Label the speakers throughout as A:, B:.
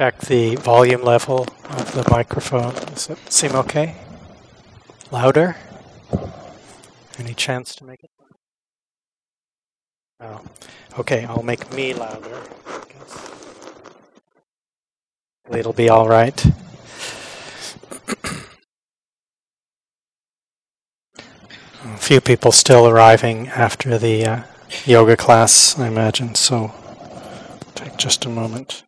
A: check the volume level of the microphone. Does it seem okay? Louder? Any chance to make it? Oh. Okay, I'll make me louder. It'll be all right. A few people still arriving after the uh, yoga class, I imagine, so take just a moment.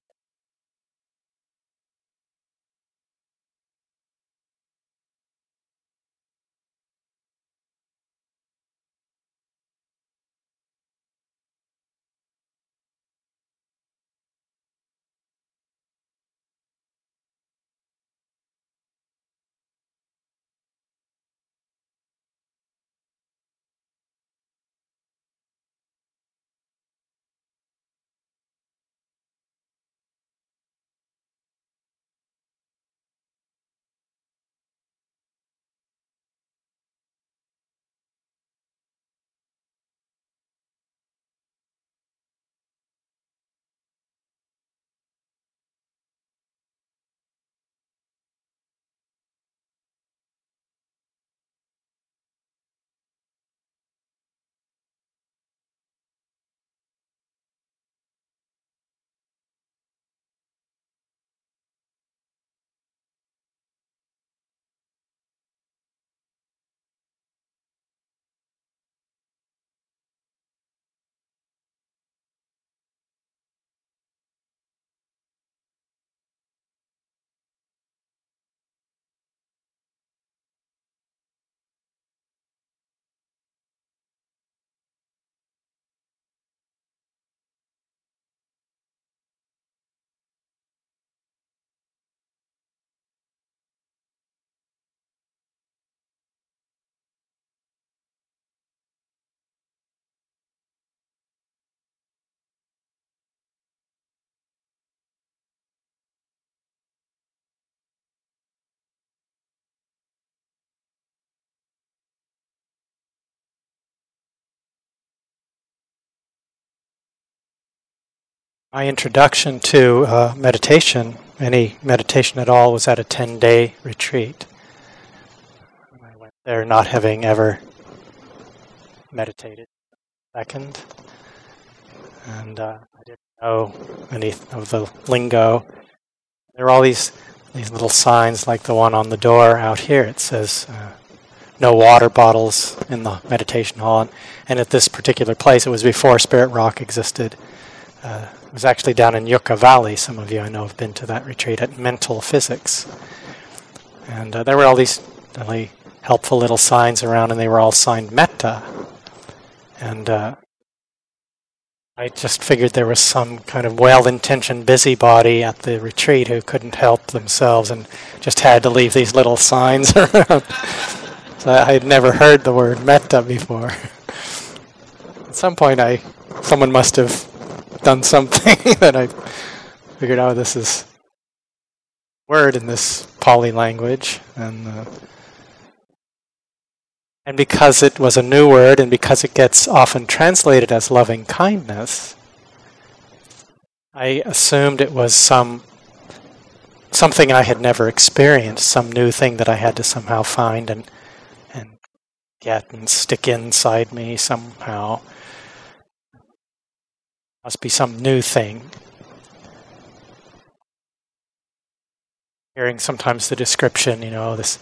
A: My introduction to uh, meditation, any meditation at all, was at a 10 day retreat. I went there not having ever meditated second, and uh, I didn't know any of the lingo. There were all these, these little signs, like the one on the door out here. It says, uh, no water bottles in the meditation hall. And at this particular place, it was before Spirit Rock existed. Uh, was actually down in Yucca Valley. Some of you I know have been to that retreat at Mentalphysics. And uh, there were all these really helpful little signs around, and they were all signed metta. And uh, I just figured there was some kind of well intentioned busybody at the retreat who couldn't help themselves and just had to leave these little signs around. so I had never heard the word metta before. At some point, I someone must have done something that I figured out this is word in this Pali language, and uh, and because it was a new word, and because it gets often translated as loving kindness, I assumed it was some something I had never experienced, some new thing that I had to somehow find and and get and stick inside me somehow. Must be some new thing. Hearing sometimes the description, you know, this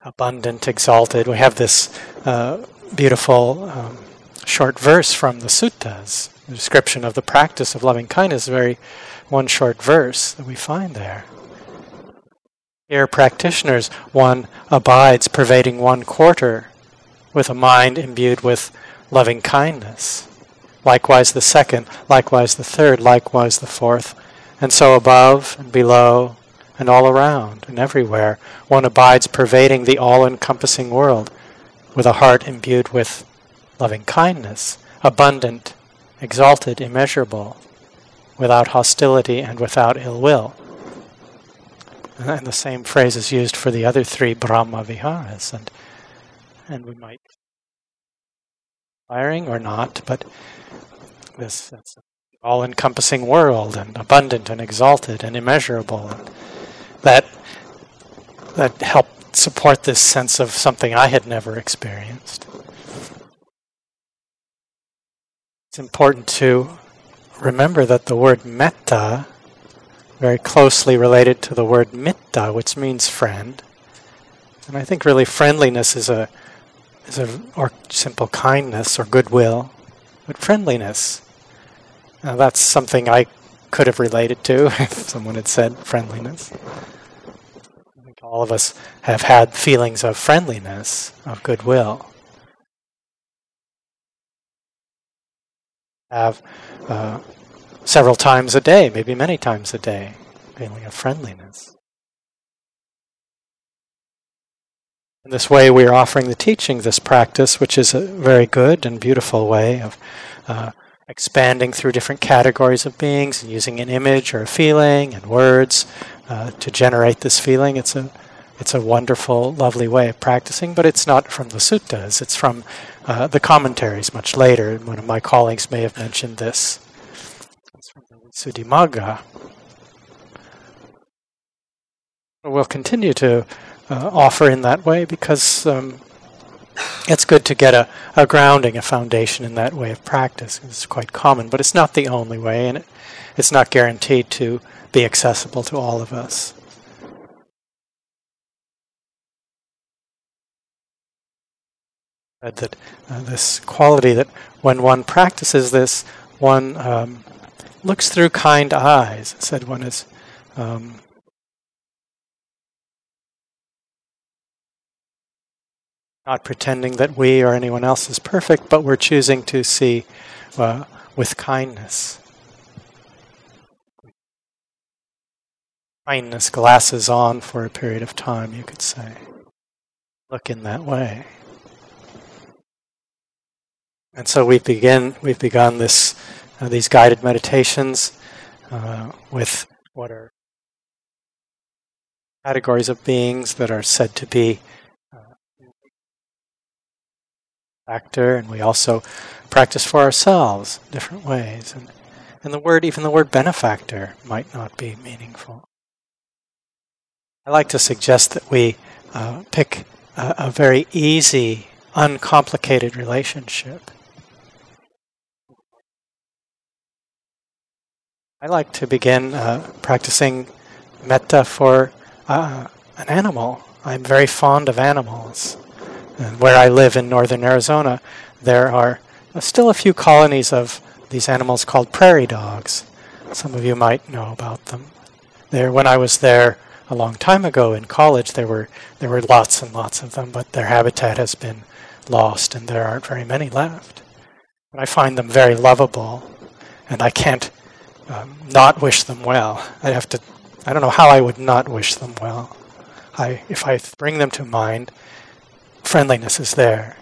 A: abundant, exalted. We have this uh, beautiful um, short verse from the suttas. The description of the practice of loving kindness, very one short verse that we find there. Here, practitioners, one abides pervading one quarter with a mind imbued with loving kindness likewise the second, likewise the third, likewise the fourth, and so above and below and all around and everywhere, one abides pervading the all encompassing world with a heart imbued with loving kindness, abundant, exalted, immeasurable, without hostility and without ill will. And the same phrase is used for the other three Brahma Viharas, and and we might firing or not, but this all encompassing world and abundant and exalted and immeasurable. And that, that helped support this sense of something I had never experienced. It's important to remember that the word metta, very closely related to the word mitta, which means friend. And I think really friendliness is a or simple kindness or goodwill, but friendliness. Now that's something I could have related to if someone had said friendliness. I think all of us have had feelings of friendliness, of goodwill. Have uh, several times a day, maybe many times a day, feeling of friendliness. In this way, we are offering the teaching this practice, which is a very good and beautiful way of uh, expanding through different categories of beings and using an image or a feeling and words uh, to generate this feeling. It's a it's a wonderful, lovely way of practicing, but it's not from the suttas. It's from uh, the commentaries much later. One of my colleagues may have mentioned this. It's from the Visuddhimagga. We'll continue to uh, offer in that way because um, it's good to get a, a grounding, a foundation in that way of practice. It's quite common, but it's not the only way, and it, it's not guaranteed to be accessible to all of us. that uh, this quality that when one practices this, one um, looks through kind eyes. Said one is um, not pretending that we or anyone else is perfect, but we're choosing to see uh, with kindness. Kindness glasses on for a period of time, you could say. Look in that way. And so we begin. We've begun this uh, these guided meditations uh, with what are categories of beings that are said to be factor, and we also practice for ourselves different ways. And, and the word, even the word benefactor, might not be meaningful. I like to suggest that we uh, pick a, a very easy, uncomplicated relationship. I like to begin uh, practicing metta for uh, an animal. I'm very fond of animals. Where I live in northern Arizona, there are still a few colonies of these animals called prairie dogs. Some of you might know about them. There, when I was there a long time ago in college, there were there were lots and lots of them, but their habitat has been lost, and there aren't very many left. But I find them very lovable, and I can't um, not wish them well. I have to. I don't know how I would not wish them well. I, if I bring them to mind, friendliness is there.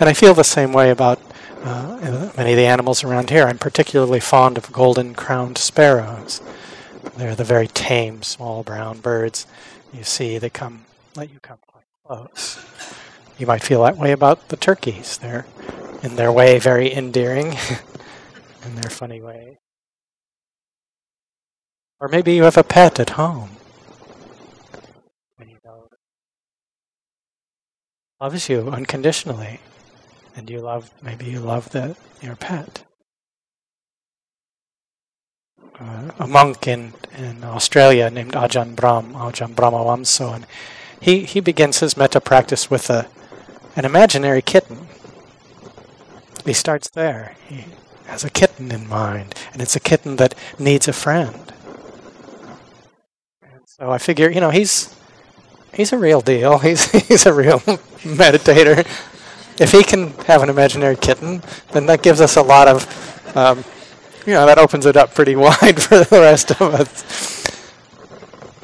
A: And I feel the same way about uh, many of the animals around here. I'm particularly fond of golden crowned sparrows. They're the very tame, small brown birds you see. They come, let you come quite close. You might feel that way about the turkeys. They're, in their way, very endearing, in their funny way. Or maybe you have a pet at home. Loves you unconditionally, and you love maybe you love the, your pet. Uh, a monk in, in Australia named Ajahn Brahm, Ajahn Brahmavamso, and he, he begins his metta practice with a, an imaginary kitten. He starts there. He has a kitten in mind, and it's a kitten that needs a friend. And so I figure, you know, he's he's a real deal. He's he's a real meditator. If he can have an imaginary kitten, then that gives us a lot of, um, you know, that opens it up pretty wide for the rest of us.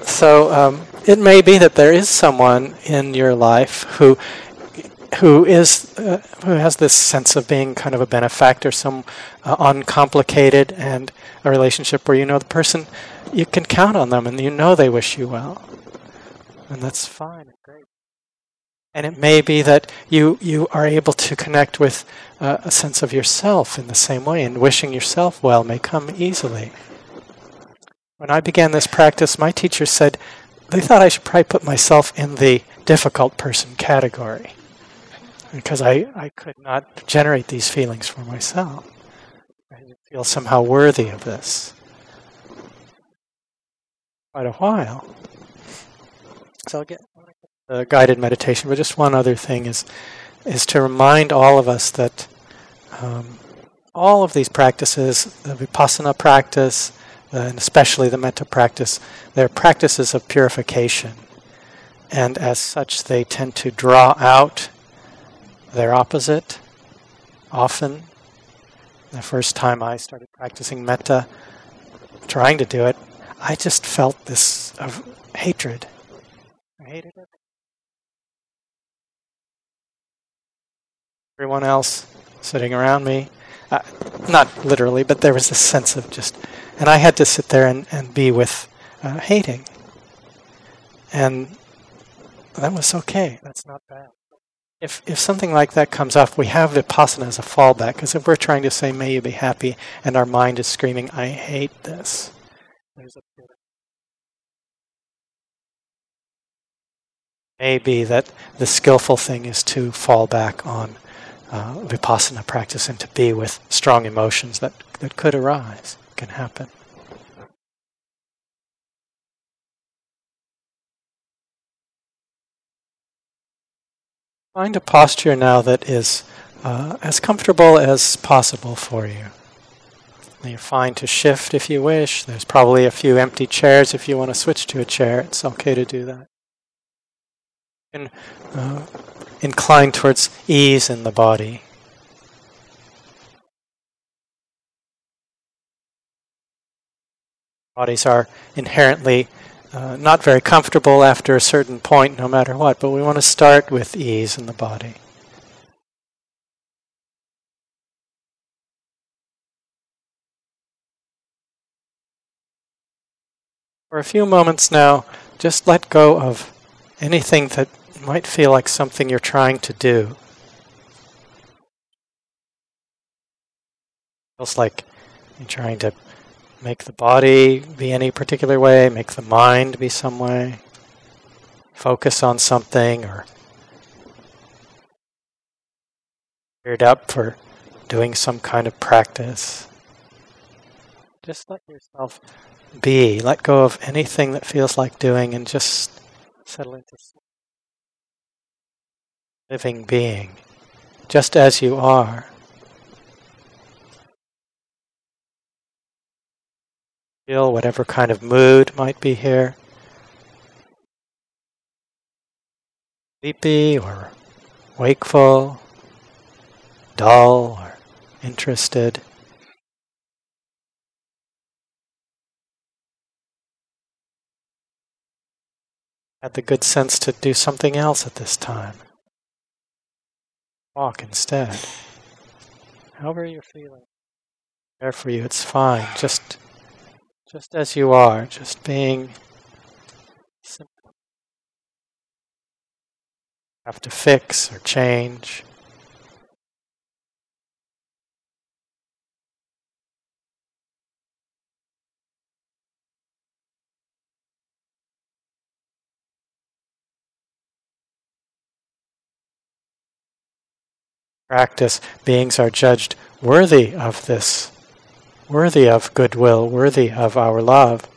A: So um, it may be that there is someone in your life who who is uh, who has this sense of being kind of a benefactor, some uh, uncomplicated, and a relationship where you know the person you can count on them and you know they wish you well and that's fine and great. And it may be that you, you are able to connect with uh, a sense of yourself in the same way, and wishing yourself well may come easily. When I began this practice, my teacher said they thought I should probably put myself in the difficult person category because I, I could not generate these feelings for myself. I didn't feel somehow worthy of this. Quite a while. So I'll get a guided meditation, but just one other thing is is to remind all of us that um, all of these practices, the vipassana practice, uh, and especially the metta practice, they're practices of purification. And as such, they tend to draw out their opposite often. The first time I started practicing metta, trying to do it, I just felt this of hatred. I hated it. everyone else sitting around me. Uh, not literally, but there was a sense of just, and I had to sit there and, and be with uh, hating. And that was okay. That's not bad. If, if something like that comes up, we have vipassana as a fallback. Because if we're trying to say, may you be happy, and our mind is screaming, I hate this, there's a Maybe that the skillful thing is to fall back on uh, vipassana practice and to be with strong emotions that, that could arise, can happen. Find a posture now that is uh, as comfortable as possible for you. You're fine to shift if you wish. There's probably a few empty chairs if you want to switch to a chair. It's okay to do that. Uh, inclined towards ease in the body. Bodies are inherently uh, not very comfortable after a certain point, no matter what, but we want to start with ease in the body. For a few moments now, just let go of anything that might feel like something you're trying to do. Feels like you're trying to make the body be any particular way, make the mind be some way, focus on something, or geared up for doing some kind of practice. Just let yourself be. Let go of anything that feels like doing and just settle into living being, just as you are. Feel whatever kind of mood might be here. Sleepy or wakeful, dull or interested. Had the good sense to do something else at this time walk instead. However you're feeling. There for you, it's fine. Just just as you are, just being simple. Have to fix or change. Practice, beings are judged worthy of this, worthy of goodwill, worthy of our love,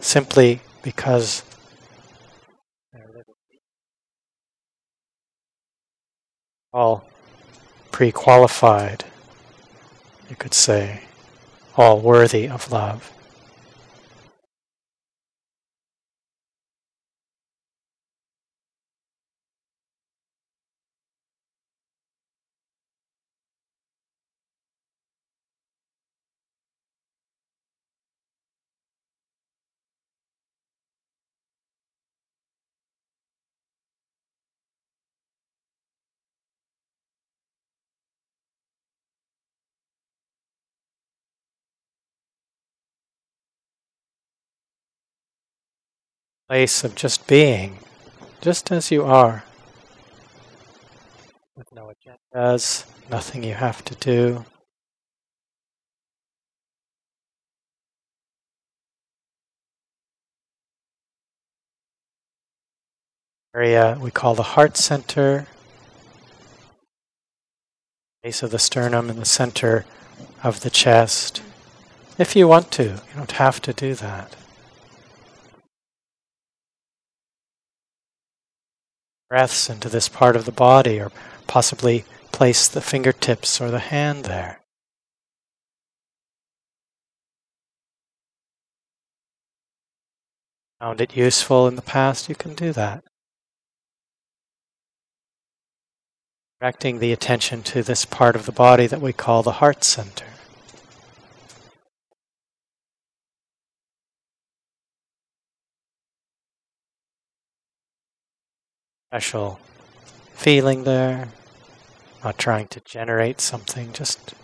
A: simply because all pre qualified, you could say, all worthy of love. Place of just being, just as you are. with no agendas, nothing you have to do. Area we call the heart center, base of the sternum in the center of the chest. If you want to, you don't have to do that. Breaths into this part of the body, or possibly place the fingertips or the hand there. Found it useful in the past, you can do that. Directing the attention to this part of the body that we call the heart center. Special feeling there, not trying to generate something, just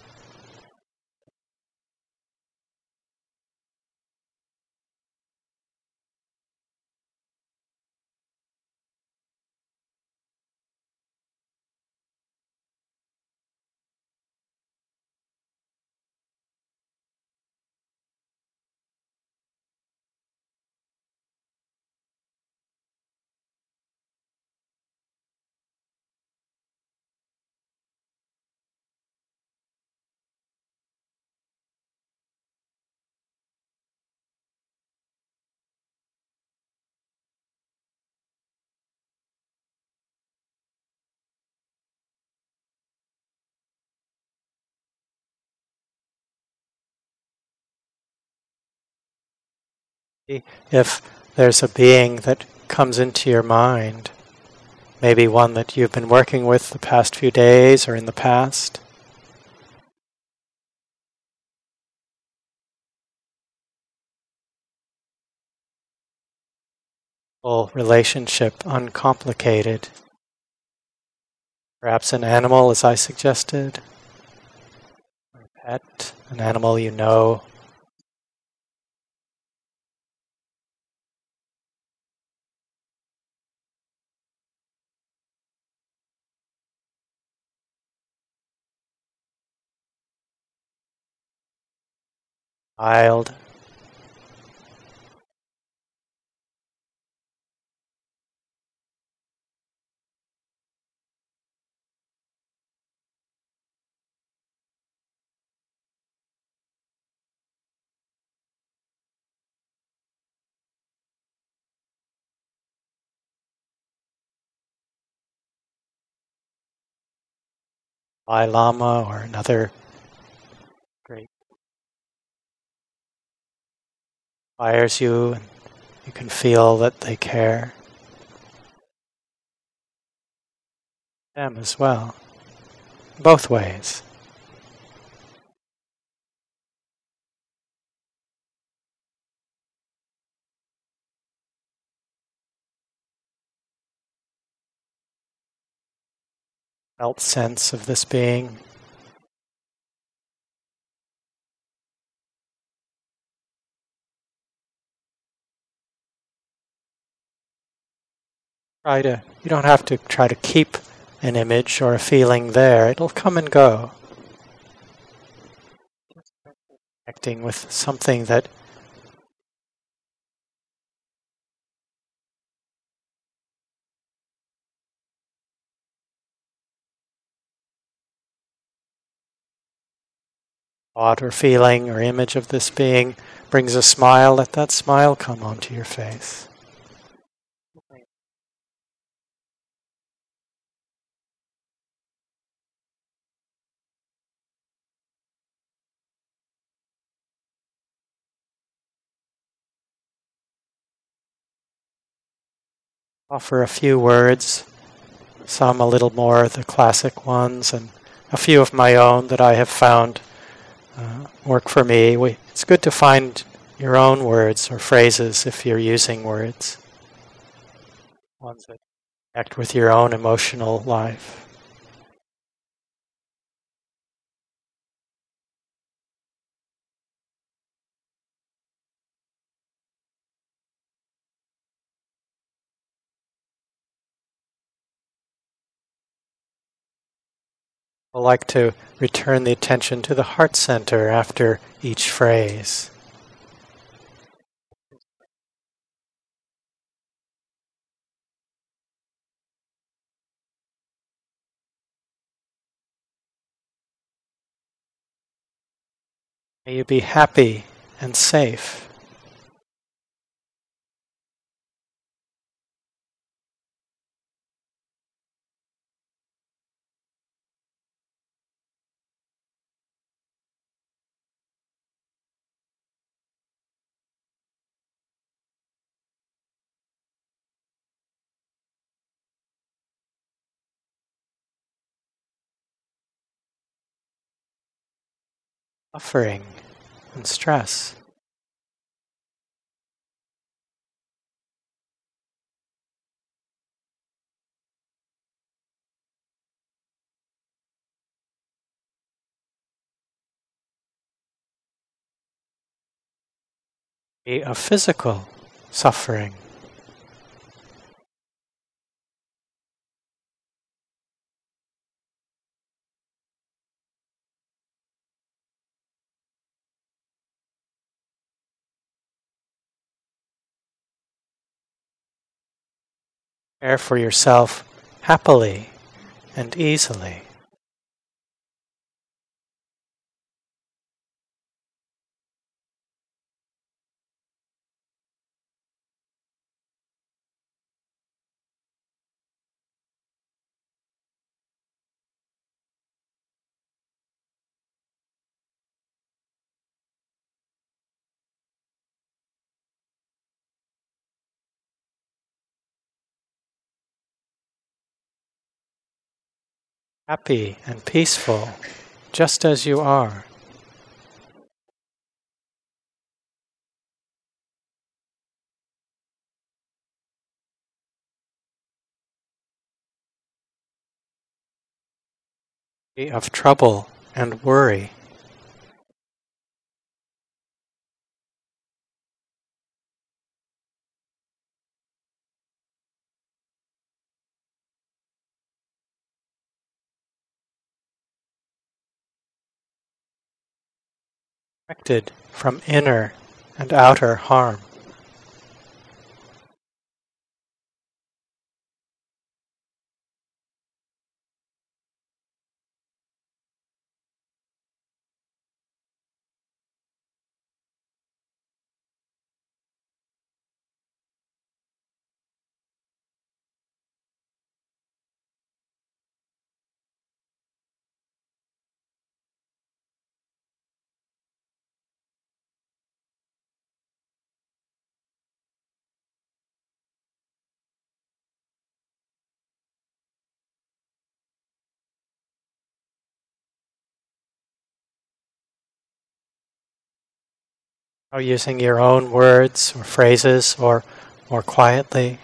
A: if there's a being that comes into your mind, maybe one that you've been working with the past few days or in the past. Relationship, uncomplicated. Perhaps an animal, as I suggested, a pet, an animal you know Wild. Dalai Lama or another great inspires you and you can feel that they care. Them as well. Both ways. Felt sense of this being. Try to you don't have to try to keep an image or a feeling there. It'll come and go. Connecting with something that thought or feeling or image of this being brings a smile let that smile come onto your face offer a few words, some a little more the classic ones, and a few of my own that I have found uh, work for me. We, it's good to find your own words or phrases if you're using words, ones that connect with your own emotional life. We'll like to return the attention to the heart center after each phrase. May you be happy and safe. Suffering and stress. A physical suffering. Care for yourself happily and easily. Happy and peaceful, just as you are. Of trouble and worry. Protected from inner and outer harm. Or using your own words or phrases or more quietly.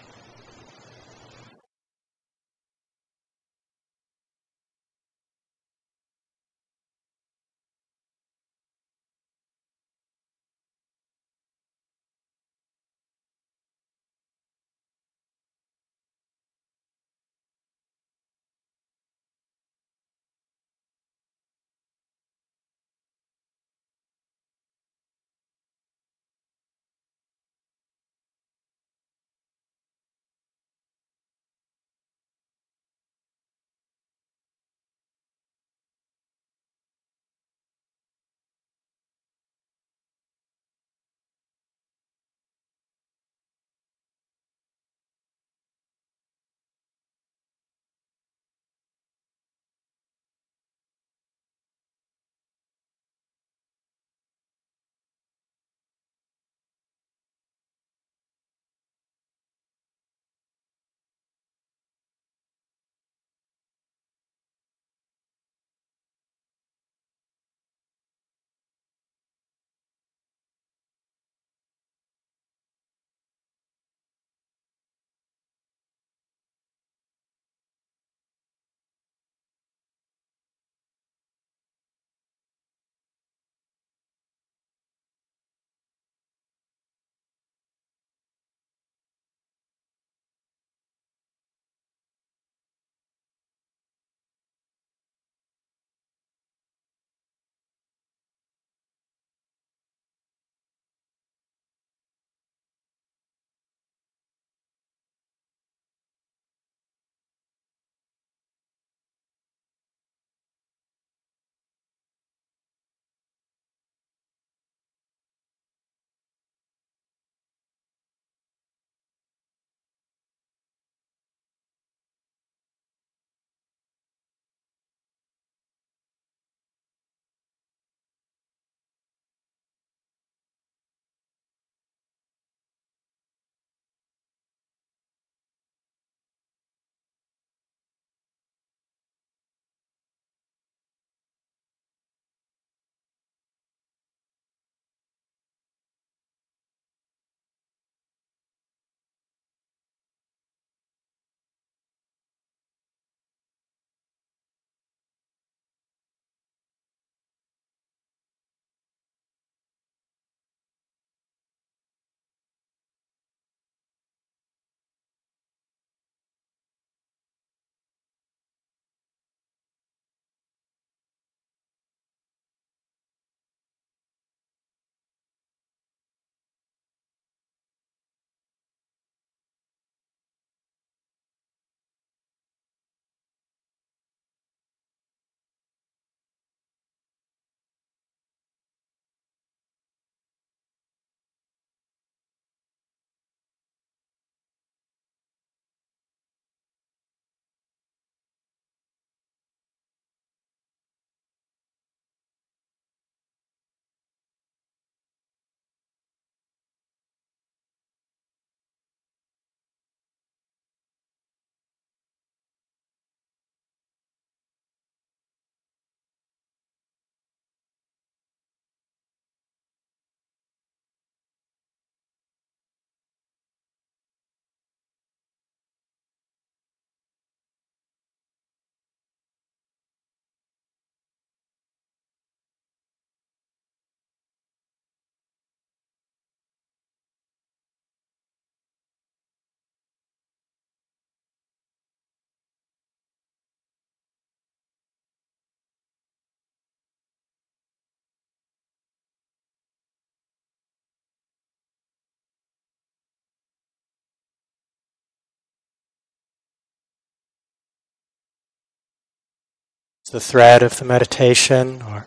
A: The thread of the meditation or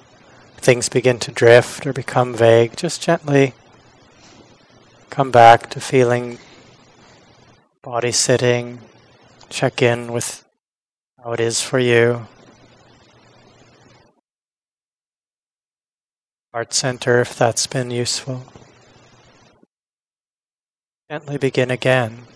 A: things begin to drift or become vague, just gently come back to feeling body sitting, check in with how it is for you. Heart center, if that's been useful. Gently begin again.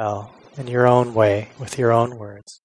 A: Well, in your own way, with your own words.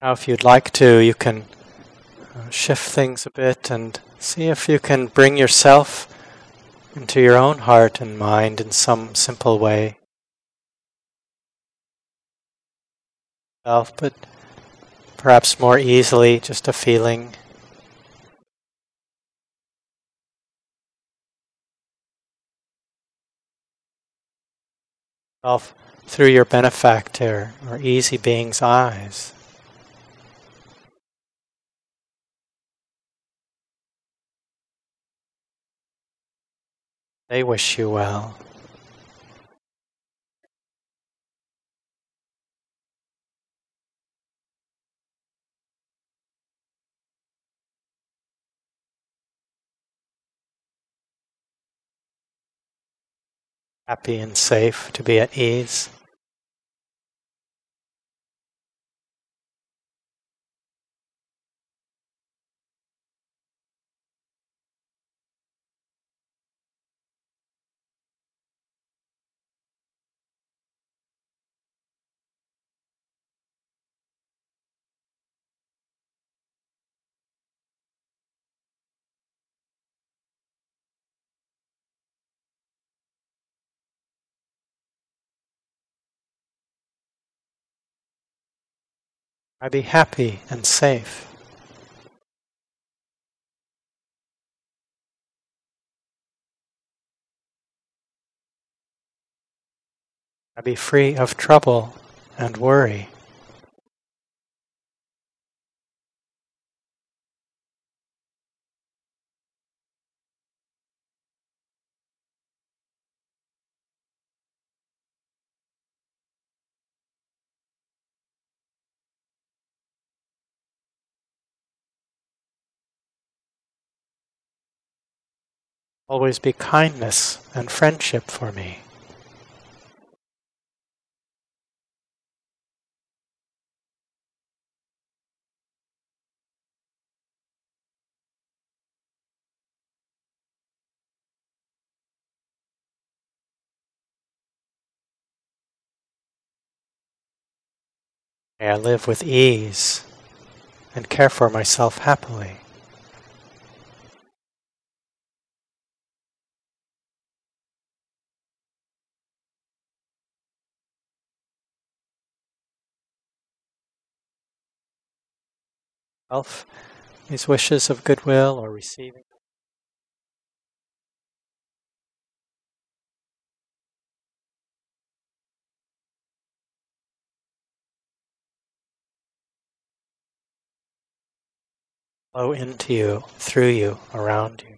A: Now, if you'd like to, you can uh, shift things a bit and see if you can bring yourself into your own heart and mind in some simple way. But perhaps more easily, just a feeling. Through your benefactor or easy being's eyes. They wish you well. Happy and safe to be at ease. I be happy and safe. I be free of trouble and worry. Always be kindness and friendship for me. May I live with ease and care for myself happily. Self, these wishes of goodwill or receiving flow into you, through you, around you.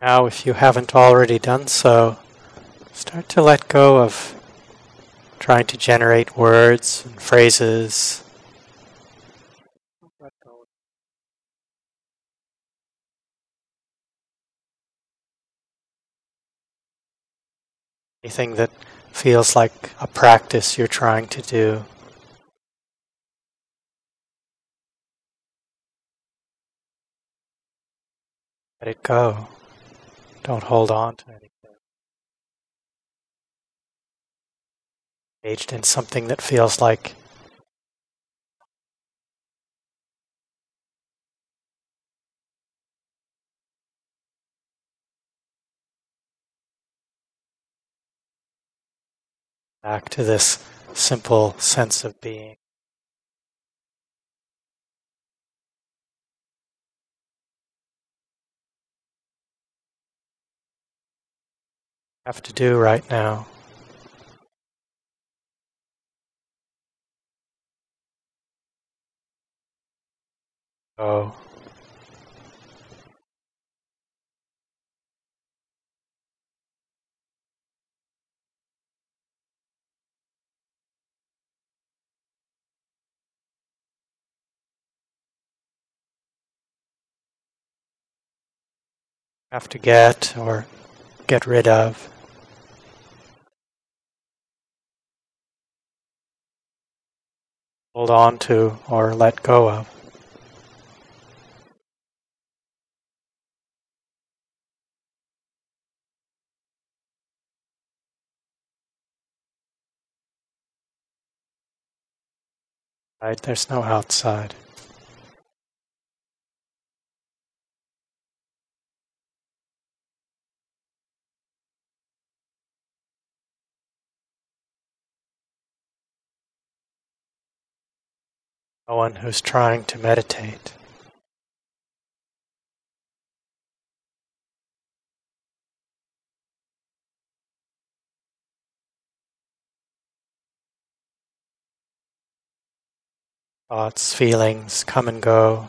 A: Now, if you haven't already done so, start to let go of trying to generate words and phrases. Anything that feels like a practice you're trying to do. Let it go. Don't hold on to anything. Engaged in something that feels like back to this simple sense of being. Have to do right now. Oh. have to get or get rid of. Hold on to or let go of. Right? There's no outside. One who's trying to meditate. Thoughts, feelings come and go.